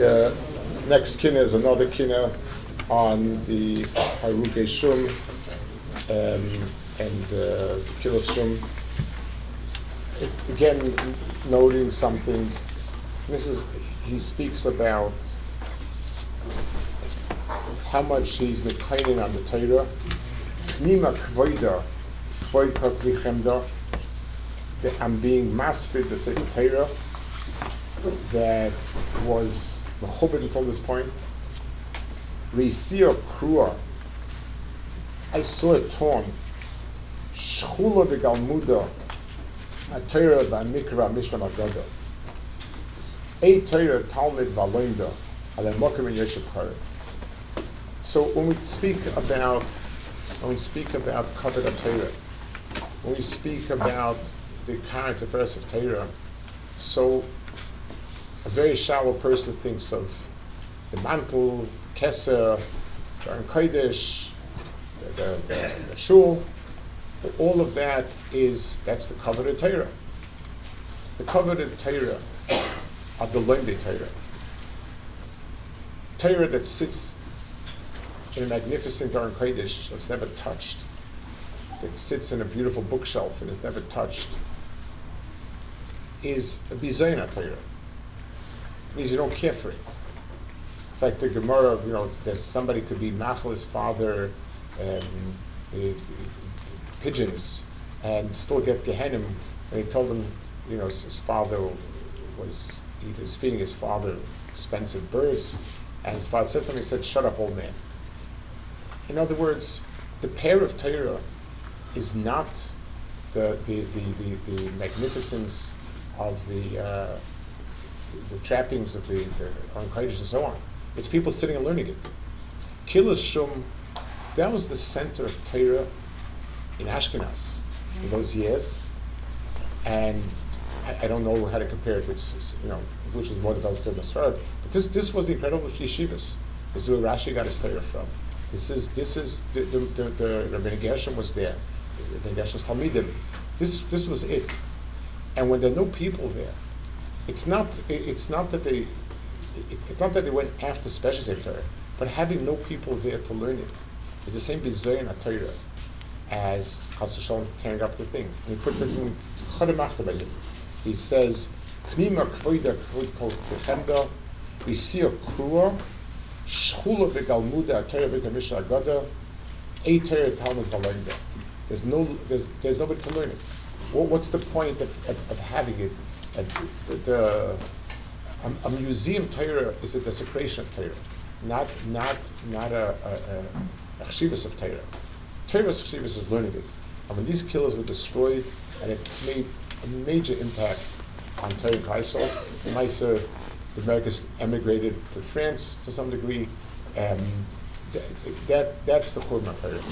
The next kina is another kina on the Haruke Shum um, and uh, Kehillos Shum. Again, noting something. This is he speaks about how much he's mekaynin on the Torah. Nima kvoida, kvoid kaklichemda, that I'm being masfid the Sefer Torah that was mechubed until this point. Reisir krua, I saw it torn. Shchula de Galmuda, a Torah by Mikra Mishnah Magada. A Torah Talmud v'aloinda, ale mokim in Yeshiv Charev. So when we speak about when we speak about covered Torah, when we speak about the current affairs of Torah, so a very shallow person thinks of the mantle, the keser, the Kodesh, the, the, the, the shul, but all of that is that's the coveted Torah. The coveted Torah are the learned Torah. Torah that sits in a magnificent Aron Kodesh that's never touched, that sits in a beautiful bookshelf and is never touched, is a bizayna Torah. Means you don't care for it. It's like the Gemara, you know, there's somebody could be Machal's father, um, pigeons, and still get Gehenim. And he told him, you know, his, his father was he was feeding his father expensive birds, and his father said something. He said, "Shut up, old man." In other words, the pair of Torah is not the the, the, the, the magnificence of the uh, the trappings of the, the and so on. It's people sitting and learning it. Kehillas Shum, that was the center of Torah in Ashkenaz in mm-hmm. those years, and I, I don't know how to compare it, which is, you know, which is more developed in the Sfarad, but this this was the incredible yeshivas. This is where Rashi got his Torah from. This is this is the the the, the Rabbi Gershom was there, the Gershom's Talmidim. This this was it, and when there are no people there, it's not it, it's not that they it, it's not that they went after special Sefer Torah, but having no people there to learn it. It's the same bizayin Torah as Chas V'Shalom tearing up the thing. And he puts it in Chadam He says, Knima kvoida kvod kol kechemda, Visir krua, Shchula v'galmuda, Torah v'kamishna agada, A Torah Talmud v'aloinda. There's no, there's, there's nobody to learn it. What, what's the point of, of, of having it? And the, the, a, a museum Torah is a desecration of Torah, not, not, not a, a, a, of Torah. Torah's chshivas is learning it. And when these killers were destroyed, and it made a major impact on Torah Kaisel, Maisa, the Americans emigrated to France to some degree. Um, that, that, that's the Churban Torah.